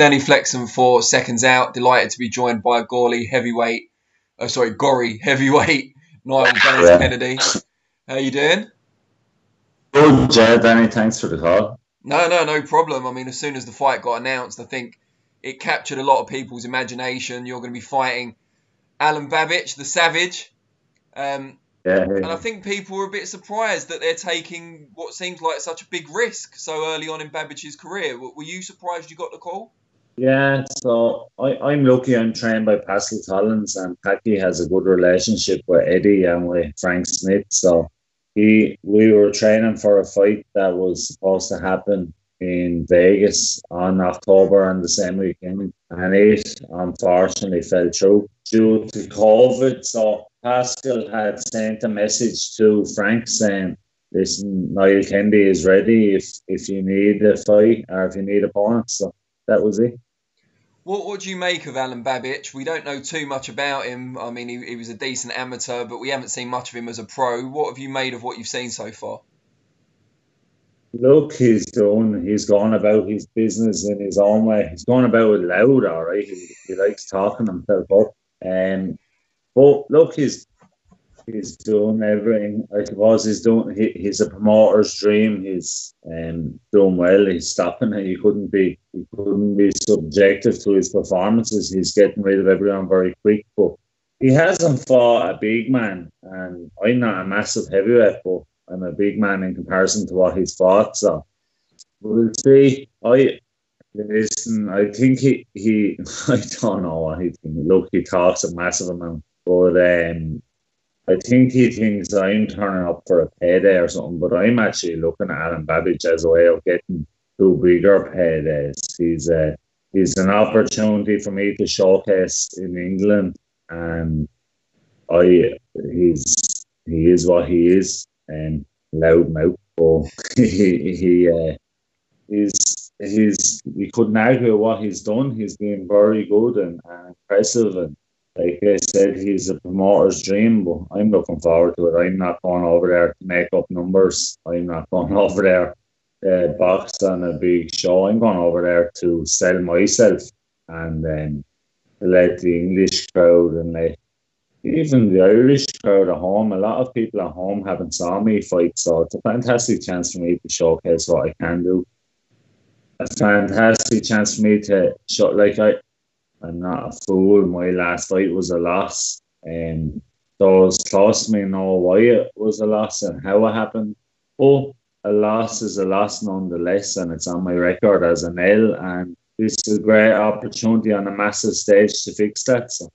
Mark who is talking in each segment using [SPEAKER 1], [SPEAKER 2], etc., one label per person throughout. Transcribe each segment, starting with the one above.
[SPEAKER 1] Danny Flexen for seconds out. Delighted to be joined by Gorey heavyweight, oh, sorry, Gorey heavyweight Niall Dennis yeah. Kennedy. How you doing?
[SPEAKER 2] Good, Jed. Danny, thanks for the call.
[SPEAKER 1] No, no, no problem. I mean, as soon as the fight got announced, I think it captured a lot of people's imagination. You're going to be fighting Alen Babic, the Savage. Um,
[SPEAKER 2] yeah,
[SPEAKER 1] and I think people were a bit surprised that they're taking what seems like such a big risk so early on in Babic's career. Were you surprised you got the call?
[SPEAKER 2] Yeah, so I, I'm lucky I'm trained by Paschal Collins and Packy has a good relationship with Eddie and with Frank Smith. So he we were training for a fight that was supposed to happen in Vegas on October and the same weekend. And it unfortunately fell through due to COVID. So Paschal had sent a message to Frank saying, listen, Niall Kennedy is ready if, if you need a fight or if you need a opponent. So that was it.
[SPEAKER 1] What, what do you make of Alen Babic? We don't know too much about him. I mean, he, he was a decent amateur, but we haven't seen much of him as a pro. What have you made of what you've seen so far?
[SPEAKER 2] Look, he's done. He's gone about his business in his own way. He's gone about it loud, all right. He, he likes talking himself up. Um, but look, he's he's doing everything. I suppose he's doing. He, he's a promoter's dream. He's um, doing well. He's stopping it. He couldn't be. He couldn't be subjective to his performances. He's getting rid of everyone very quick. But he hasn't fought a big man, and I'm not a massive heavyweight, but I'm a big man in comparison to what he's fought. So we'll see. I listen. I think he. He. I don't know what he. Look, he talks a massive amount, but um, I think he thinks I'm turning up for a payday or something, but I'm actually looking at Alen Babic as a way of getting two bigger paydays. He's a he's an opportunity for me to showcase in England, and I he's he is what he is, and loud mouth, but he he uh, he's he's you couldn't argue what he's done. He's been very good and, and impressive and like I said, he's a promoter's dream, but I'm looking forward to it. I'm not going over there to make up numbers. I'm not going over there uh, box on a big show. I'm going over there to sell myself and then let the English crowd and even the Irish crowd at home. A lot of people at home haven't saw me fight, so it's a fantastic chance for me to showcase what I can do. A fantastic chance for me to show, like I, I'm not a fool. My last fight was a loss. And those close to me know why it was a loss and how it happened. But a loss is a loss nonetheless, and it's on my record as an L. And this is a great opportunity on a massive stage to fix that. So.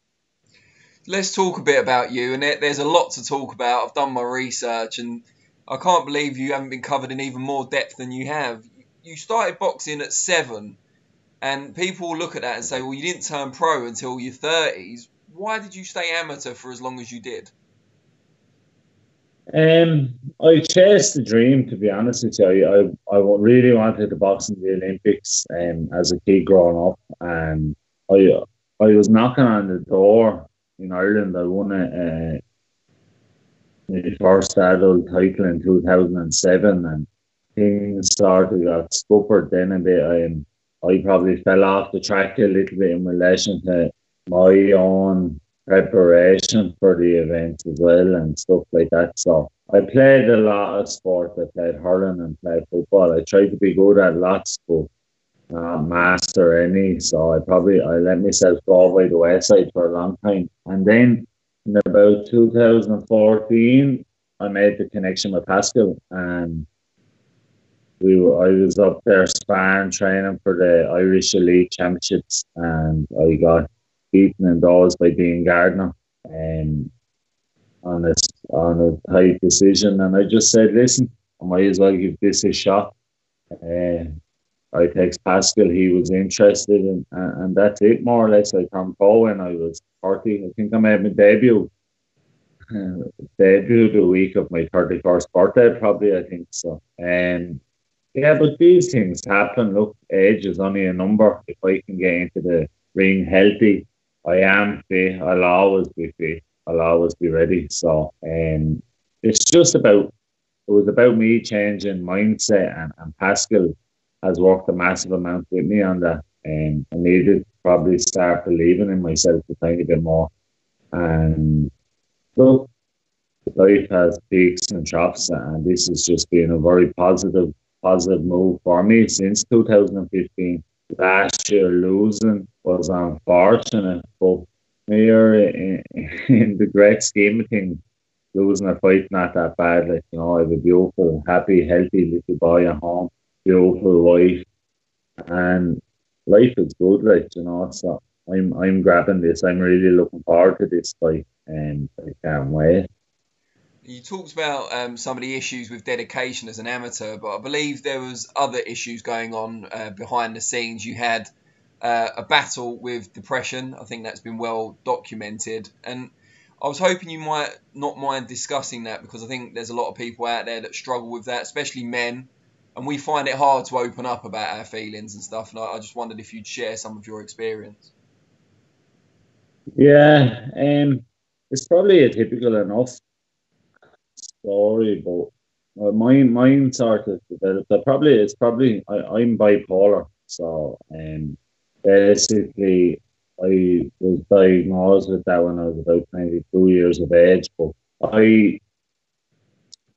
[SPEAKER 1] Let's talk a bit about you, and there's a lot to talk about. I've done my research, and I can't believe you haven't been covered in even more depth than you have. You started boxing at seven and people look at that and say, well, you didn't turn pro until your 30s. Why did you stay amateur for as long as you did?
[SPEAKER 2] Um, I chased the dream, to be honest with you. I, I really wanted to box in the Olympics um, as a kid growing up. And I, I was knocking on the door in Ireland. I won a, my first adult title in 2007 and things started got scuppered then a bit. I, I probably fell off the track a little bit in relation to my own preparation for the event as well and stuff like that. So I played a lot of sport. I played hurling and played football. I tried to be good at lots, but master any. So I probably I let myself go by the wayside for a long time. And then in about 2014, I made the connection with Paschal and we were, I was up there sparring training for the Irish Elite Championships and I got beaten in by Dean Gardner um, on a, on a tight decision. And I just said listen I might as well give this a shot. Uh, I text Paschal he was interested in, and, and that's it more or less. I turned pro when I was 40 I think I made my debut uh, debut the week of my 31st birthday probably I think so. And um, yeah, but these things happen. Look, age is only a number. If I can get into the ring healthy, I am fit. I'll always be fit. I'll always be ready. So, um, it's just about it was about me changing mindset, and, and Paschal has worked a massive amount with me on that. and I needed to probably start believing in myself a tiny bit more. And look, life has peaks and troughs, and this has just been a very positive, positive move for me since 2015. Last year losing was unfortunate, but here in, in the great scheme of things, losing a fight not that bad. Like you know, I have a beautiful, happy, healthy little boy at home, beautiful wife, and life is good. Like you know, so I'm I'm grabbing this. I'm really looking forward to this fight, and I can't wait.
[SPEAKER 1] You talked about um, some of the issues with dedication as an amateur, but I believe there was other issues going on uh, behind the scenes. You had uh, a battle with depression. I think that's been well documented, and I was hoping you might not mind discussing that because I think there's a lot of people out there that struggle with that, especially men, and we find it hard to open up about our feelings and stuff. And I, I just wondered if you'd share some of your experience.
[SPEAKER 2] Yeah, um, it's probably a typical enough story, but well, mine mine sort of developed. Probably it's probably I, I'm bipolar, so um, basically I was diagnosed with that when I was about 22 years of age. But I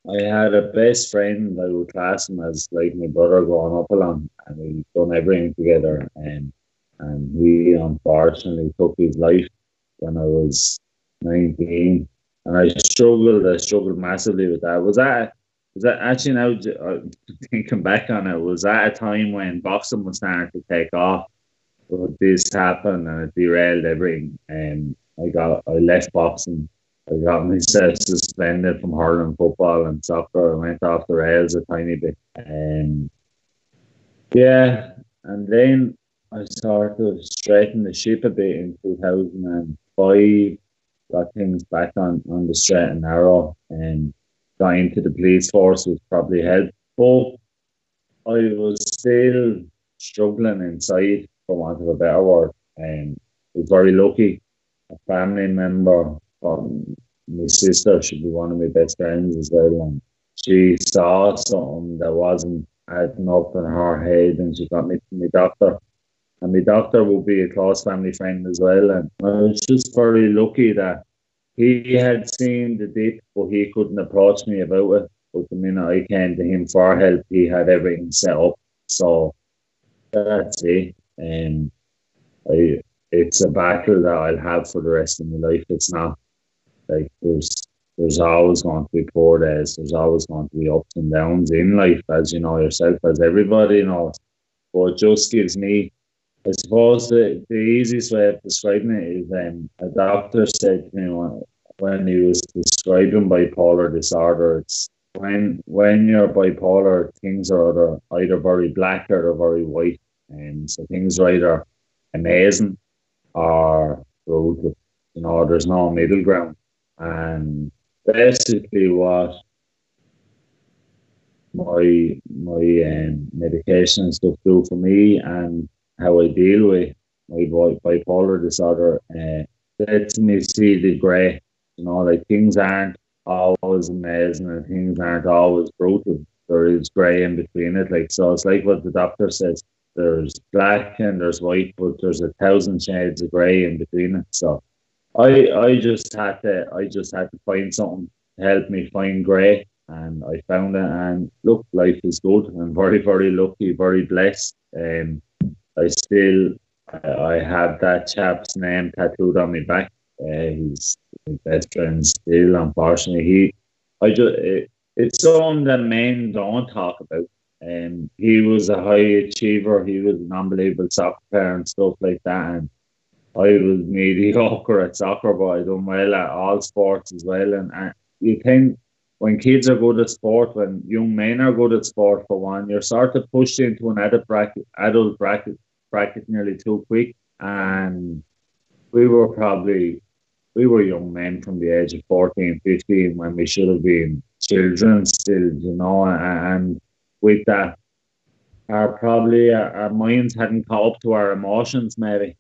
[SPEAKER 2] I had a best friend I would class him as like my brother growing up along, and we've done everything together. And and he unfortunately took his life when I was 19 and I struggled. I struggled massively with that. Was that was that actually now uh, thinking back on it? Was that a time when boxing was starting to take off? But this happened and it derailed everything. And I got I left boxing. I got myself suspended from hurling, football, and soccer. I went off the rails a tiny bit. And yeah, and then I started straighten the ship a bit in 2005 got things back on, on the straight and narrow and got into the police force, was probably helped. But I was still struggling inside, for want of a better word. And was very lucky. A family member, my sister, should be one of my best friends as well. And she saw something that wasn't adding up in her head and she got me to my doctor and my doctor will be a close family friend as well. And I was just very lucky that he had seen the dip, but he couldn't approach me about it. But the minute I came to him for help, he had everything set up. So that's it. And I, it's a battle that I'll have for the rest of my life. It's not like there's there's always going to be poor days. There's always going to be ups and downs in life, as you know yourself, as everybody knows. But it just gives me I suppose the, the easiest way of describing it is um, a doctor said to me when, he was describing bipolar disorder, it's when when you're bipolar, things are either, either very black or very white. And so things are either amazing or. You know, there's no middle ground. And basically what my my um, medication and stuff do for me and how I deal with my bipolar disorder uh, lets me see the grey. You know, like things aren't always amazing and things aren't always brutal. There is grey in between it. Like so, it's like what the doctor says. There's black and there's white, but there's a thousand shades of grey in between it. So, I I just had to I just had to find something to help me find grey, and I found it. And look, life is good. I'm very very lucky, very blessed. Um, I still I have that chap's name tattooed on my back. Uh, he's my best friend still. Unfortunately, he I just it, it's something that men don't talk about. Um, he was a high achiever. He was an unbelievable soccer player and stuff like that. And I was mediocre at soccer, but I done well at all sports as well. And, and you think when kids are good at sport, when young men are good at sport, for one, you're sort of pushed into an adult bracket, adult bracket bracket nearly too quick. And we were probably, we were young men from the age of 14, 15 when we should have been children still, you know, and with that, our probably our, our minds hadn't caught up to our emotions, maybe.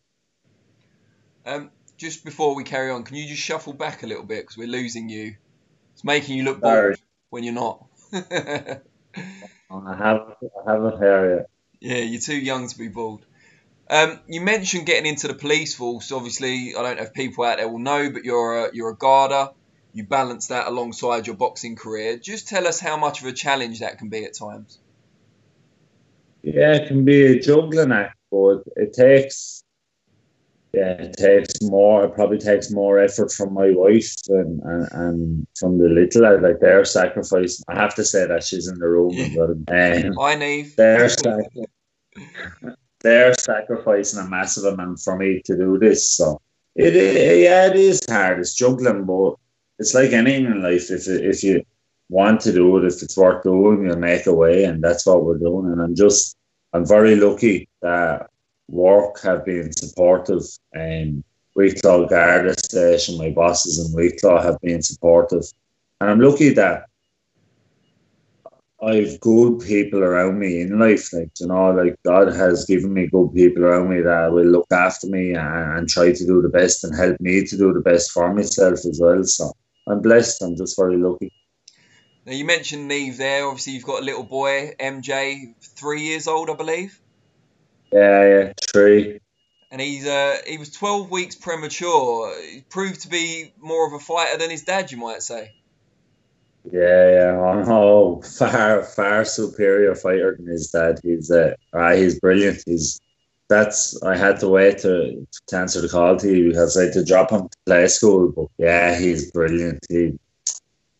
[SPEAKER 1] Um, just before we carry on, can you just shuffle back a little bit because we're losing you? It's making you look bored when you're not.
[SPEAKER 2] I have, I have a hair.
[SPEAKER 1] Yeah, you're too young to be bald. Um, you mentioned getting into the police force. Obviously, I don't know if people out there will know, but you're a, you're a garda. You balance that alongside your boxing career. Just tell us how much of a challenge that can be at times.
[SPEAKER 2] Yeah, it can be a juggling act, but it takes yeah, it takes more. It probably takes more effort from my wife and and, and from the little lad. Like their sacrifice. I have to say that she's in the room.
[SPEAKER 1] Um, Hi, Neve.
[SPEAKER 2] They're, they're sacrificing a massive amount for me to do this. So it, it yeah, it is hard. It's juggling, but it's like anything in life. If if you want to do it, if it's worth doing, you'll make a way, and that's what we're doing. And I'm just, I'm very lucky that work have been supportive, um, and Wicklow Garda Station, my bosses in Wicklow have been supportive, and I'm lucky that I've good people around me in life. Like you know, like God has given me good people around me that will look after me and, and try to do the best and help me to do the best for myself as well. So I'm blessed. I'm just very lucky.
[SPEAKER 1] Now you mentioned Neve there. Obviously, you've got a little boy, MJ, three years old, I believe.
[SPEAKER 2] Yeah, yeah, three.
[SPEAKER 1] And he's uh, he was twelve weeks premature. He proved to be more of a fighter than his dad, you might say.
[SPEAKER 2] Yeah, yeah, oh, far, far superior fighter than his dad. He's uh, uh he's brilliant. He's that's I had to wait to, to answer the call to you because I had to drop him to play school. But yeah, he's brilliant. He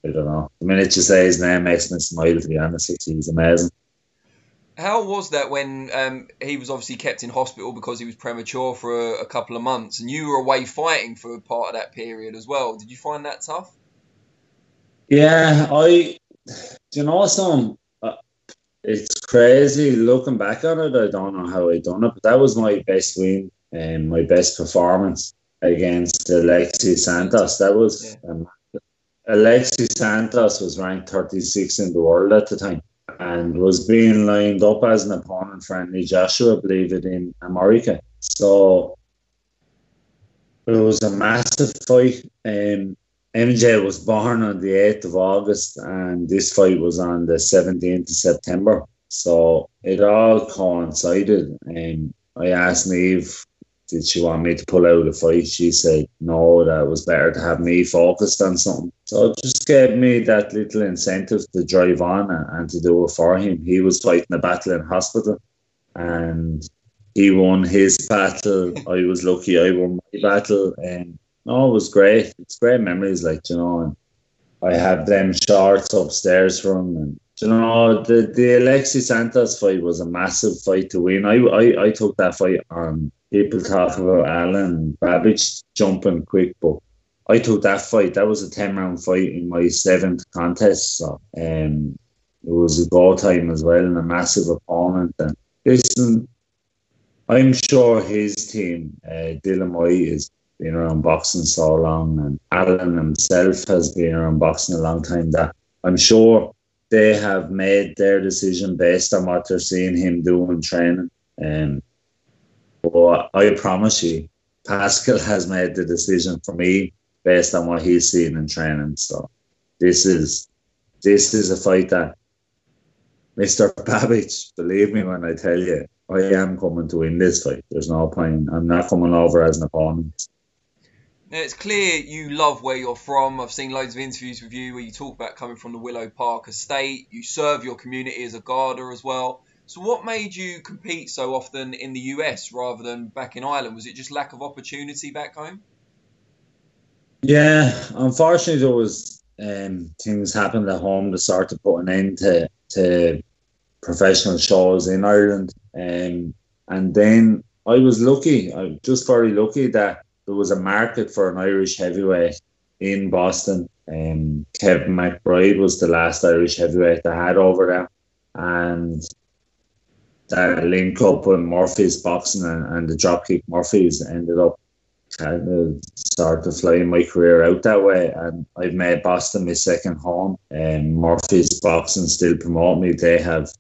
[SPEAKER 2] I don't know. The minute you say his name makes me smile. To be honest, he's amazing.
[SPEAKER 1] How was that when um, he was obviously kept in hospital because he was premature for a, a, couple of months, and you were away fighting for a part of that period as well? Did you find that tough?
[SPEAKER 2] Yeah, I. Do you know some? Uh, it's crazy looking back on it. I don't know how I done it, but that was my best win and my best performance against Alexis Santos. That was yeah. um, Alexis Santos was ranked 36 in the world at the time and was being lined up as an opponent for Anthony Joshua, I believe it, in America. So it was a massive fight. Um, MJ was born on the 8th of August, and this fight was on the 17th of September. So it all coincided. And I asked Neve did she want me to pull out the fight? She said no, that was better to have me focused on something. So it just gave me that little incentive to drive on and to do it for him. He was fighting a battle in hospital and he won his battle. I was lucky I won my battle and no, it was great. It's great memories, like you know, and I have them shorts upstairs from and you know the the Alexis Santos fight was a massive fight to win. I I, I took that fight on people talk about Alen Babic jumping quick, but I took that fight. That was a 10 round fight in my seventh contest. So um, it was a goal time as well and a massive opponent. And listen, I'm sure his team, uh, Dillian Whyte, has been around boxing so long, and Alen himself has been around boxing a long time. That I'm sure they have made their decision based on what they're seeing him doing training. Um, but I promise you, Paschal has made the decision for me based on what he's seen in training. So this is this is a fight that Mr. Babic, believe me when I tell you, I am coming to win this fight. There's no point. I'm not coming over as an opponent.
[SPEAKER 1] Now it's clear you love where you're from. I've seen loads of interviews with you where you talk about coming from the Willow Park estate. You serve your community as a gardener as well. So, what made you compete so often in the US rather than back in Ireland? Was it just lack of opportunity back home?
[SPEAKER 2] Yeah, unfortunately, there was um, things happened at home that started to put an end to, to professional shows in Ireland. Um, and then I was lucky, I was just very lucky that there was a market for an Irish heavyweight in Boston. Um, Kevin McBride was the last Irish heavyweight they had over there. And that link up with Murphy's boxing and, and the Dropkick Murphys ended up kind of started flying my career out that way. And I've made Boston my second home. And Murphy's boxing still promote me. They have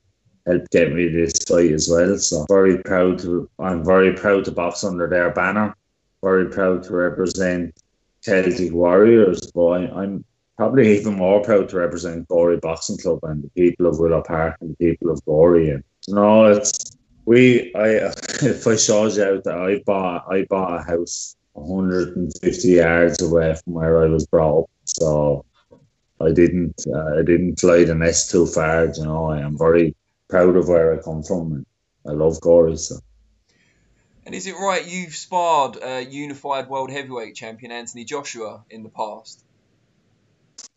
[SPEAKER 2] helped get me this fight as well. So very proud to I'm very proud to box under their banner very proud to represent Celtic Warriors but I, I'm probably even more proud to represent Gorey Boxing Club and the people of Willow Park and the people of Gorey and you know, it's we, I, if I showed you out that I bought, I bought a house 150 yards away from where I was brought up, so I didn't, uh, I didn't fly the nest too far. You know, I am very proud of where I come from, and I love Gorey. So.
[SPEAKER 1] And is it right you've sparred uh, unified world heavyweight champion Anthony Joshua in the past?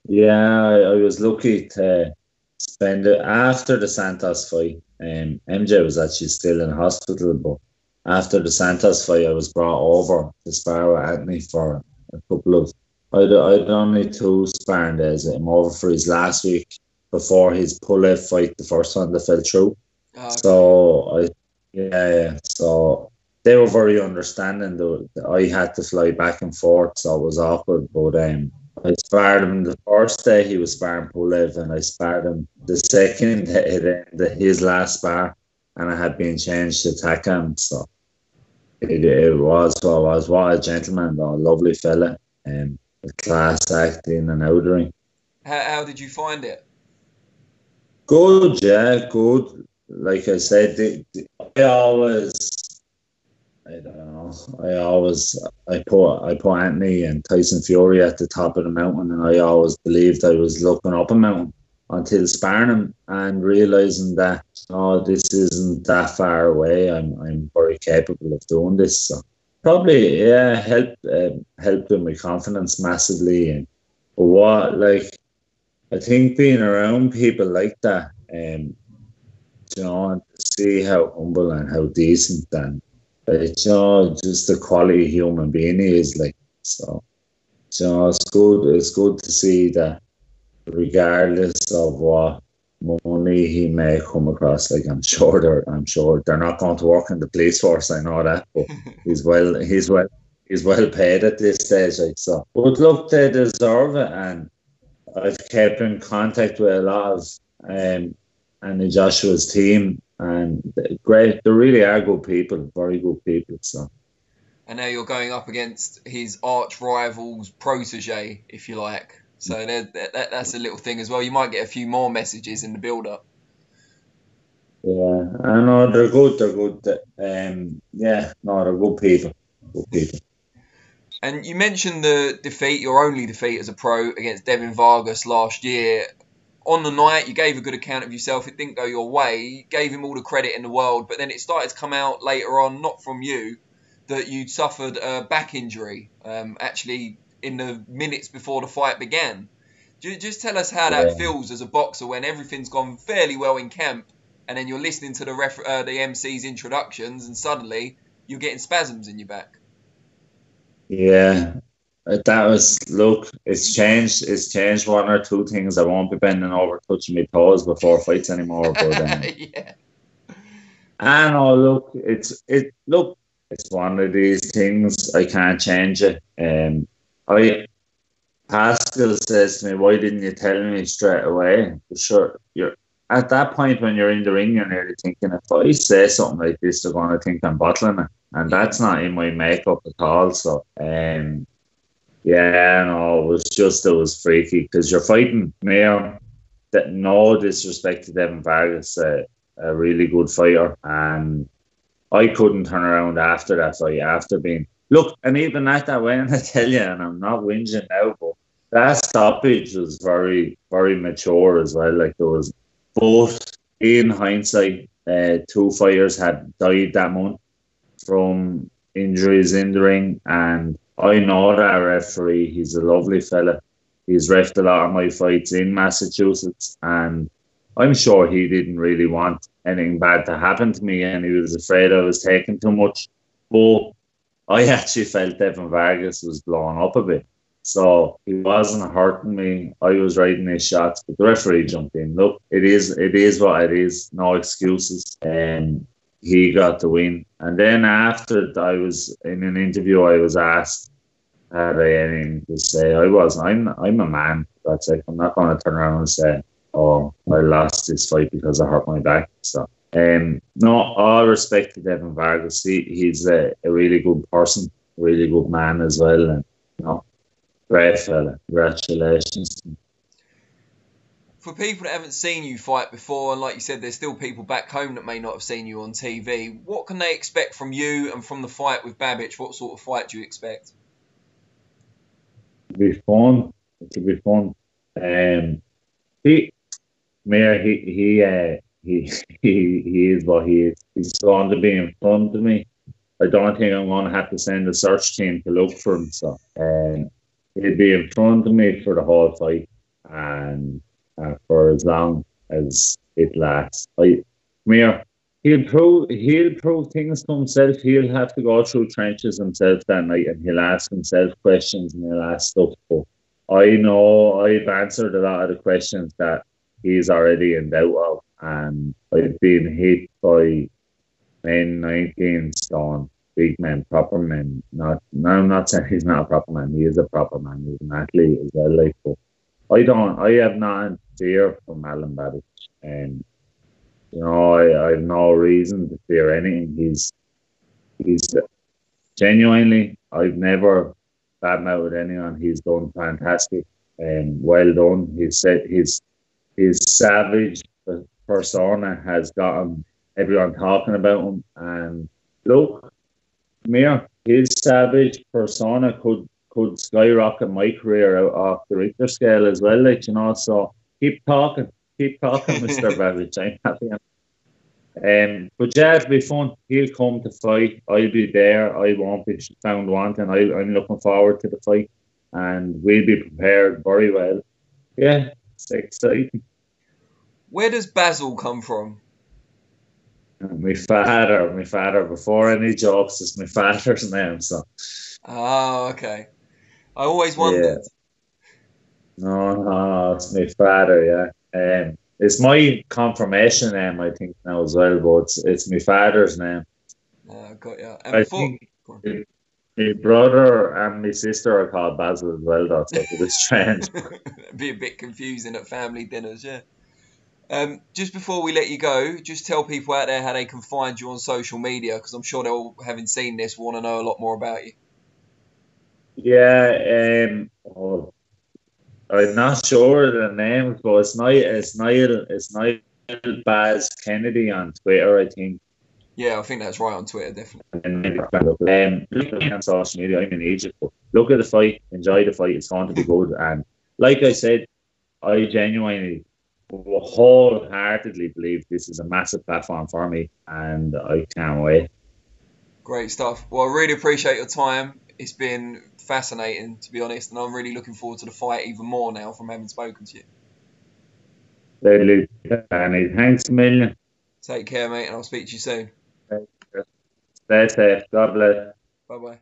[SPEAKER 2] Yeah, I, I was lucky to spend it after the Santos fight. Um, MJ was actually still in hospital, but after the Santos fight, I was brought over to spar with Anthony for a couple of. I'd, I'd only two sparring days with him over for his last week before his Pulev fight, the first one that fell through. Oh, okay. So I, yeah, so they were very understanding. Though I had to fly back and forth, so it was awkward. But um, I sparred him the first day he was sparring Pulev, and I sparred him the second day, his last spar, and I had been changed to Takam. So it, it was what it was. What a gentleman, though, a lovely fella, um, class acting and outering.
[SPEAKER 1] How, how did you find it?
[SPEAKER 2] Good, yeah, good. Like I said, the, the, I always I don't know. I always I put I put Anthony and Tyson Fury at the top of the mountain, and I always believed I was looking up a mountain until sparring and realizing that oh this isn't that far away. I'm I'm very capable of doing this. So probably yeah help uh, helped with my confidence massively. And what like I think being around people like that, um, you know, see how humble and how decent and you know, just the quality human being he is like so. So it's good. It's good to see that, regardless of what money he may come across, like I'm sure they're, I'm sure they're not going to work in the police force. I know that, but he's well, he's well, he's well paid at this stage. Like so, but look, they deserve it, and I've kept in contact with a lot of um, and Joshua's team and great. They really are good people, very good people. So.
[SPEAKER 1] And now you're going up against his arch rival's protege, if you like. So that, that, that's a little thing as well. You might get a few more messages in the build-up.
[SPEAKER 2] Yeah, I know they're good. They're good. Um, yeah, no, they're good people. Good people.
[SPEAKER 1] And you mentioned the defeat, your only defeat as a pro against Devin Vargas last year on the night, you gave a good account of yourself. It didn't go your way. You gave him all the credit in the world, but then it started to come out later on, not from you, that you'd suffered a back injury. Um, actually, in the minutes before the fight began. Just tell us how that yeah. feels as a boxer when everything's gone fairly well in camp, and then you're listening to the ref- uh, the MC's introductions, and suddenly you're getting spasms in your back.
[SPEAKER 2] Yeah, that was look. It's changed. It's changed one or two things. I won't be bending over, touching my toes before fights anymore. But um, yeah. I know. Look, it's it. Look, it's one of these things. I can't change it. Um, I Paschal says to me, "Why didn't you tell me straight away?" Sure, you're at that point when you're in the ring, you're nearly thinking, if I say something like this, they're going to think I'm bottling it, and that's not in my makeup at all. So, um, yeah, no, it was just it was freaky because you're fighting Mayor. That no disrespect to Devin Vargas, uh, a really good fighter, and I couldn't turn around after that fight. After being look, and even at that and I tell you, and I'm not whinging now, but that stoppage was very, very mature as well. Like there was both in hindsight, uh, two fighters had died that month from injuries in the ring, and I know that referee. He's a lovely fella. He's refed a lot of my fights in Massachusetts, and I'm sure he didn't really want anything bad to happen to me, and he was afraid I was taking too much. But I actually felt Devin Vargas was blowing up a bit. So he wasn't hurting me. I was riding his shots, but the referee jumped in. Look, it is it is what it is. No excuses. And he got the win. And then after I was in an interview, I was asked had I anything to say. I was. I'm. I'm a man. That's it. I'm not going to turn around and say, "Oh, I lost this fight because I hurt my back." So, um, no, all respect to Devin Vargas. He, he's a, a really good person, really good man as well, and you know, great fella. Congratulations.
[SPEAKER 1] For people that haven't seen you fight before, and like you said, there's still people back home that may not have seen you on TV. What can they expect from you and from the fight with Babic? What sort of fight do you expect?
[SPEAKER 2] Be fun. It'll be fun. Um, he, Mayor, he he uh, he he he is what he is. He's going to be in front of me. I don't think I'm going to have to send a search team to look for him. So, um, he'll be in front of me for the whole fight and uh, for as long as it lasts. I, Mayor, he'll prove he'll prove things to himself. He'll have to go through trenches himself that night, and he'll ask himself questions and he'll ask stuff. But I know I've answered a lot of the questions that he's already in doubt of, and I've been hit by men 19 stone, big men, proper men. Not, no, I'm not saying he's not a proper man. He is a proper man. He's an athlete as well. Like, but I don't. I have not fear from Alen Babic, and um, you know, I, I have no reason to fear anything. He's he's genuinely. I've never badmouthed anyone. He's done fantastic and well done. He's said his his savage persona has gotten everyone talking about him. And look, Mir, his savage persona could could skyrocket my career out off the Richter scale as well. Like you know, so keep talking, keep talking, Babic. I'm happy. Um, but yeah, it'll be fun. He'll come to fight. I'll be there. I won't be found wanting. I, I'm looking forward to the fight, and we'll be prepared very well. Yeah, it's exciting.
[SPEAKER 1] Where does Basil come from?
[SPEAKER 2] My father, my father. Before any jokes, it's my father's name. So.
[SPEAKER 1] Oh, okay. I always wondered.
[SPEAKER 2] Yeah. No, no, it's my father. Yeah. Um, it's my confirmation name, I think now as well, but it's, it's my father's name.
[SPEAKER 1] Uh, got
[SPEAKER 2] you. And I think my brother and my sister are called Basil as well, though, so it's strange.
[SPEAKER 1] Be a bit confusing at family dinners, yeah. Um, just before we let you go, just tell people out there how they can find you on social media, because I'm sure they'll, having seen this, want to know a lot more about you.
[SPEAKER 2] Yeah, um, oh, I'm not sure the names, but it's Niall, it's Niall, it's Niall Baz Kennedy on Twitter, I think.
[SPEAKER 1] Yeah, I think that's right on Twitter, definitely.
[SPEAKER 2] Um, on social media. I'm in Egypt, but look at the fight, enjoy the fight. It's going to be good. And like I said, I genuinely, wholeheartedly believe this is a massive platform for me, and I can't wait.
[SPEAKER 1] Great stuff. Well, I really appreciate your time. It's been fascinating, to be honest, and I'm really looking forward to the fight even more now from having spoken to you.
[SPEAKER 2] Thanks a million.
[SPEAKER 1] Take care, mate, and I'll speak to you soon.
[SPEAKER 2] Stay safe. God bless.
[SPEAKER 1] Bye bye.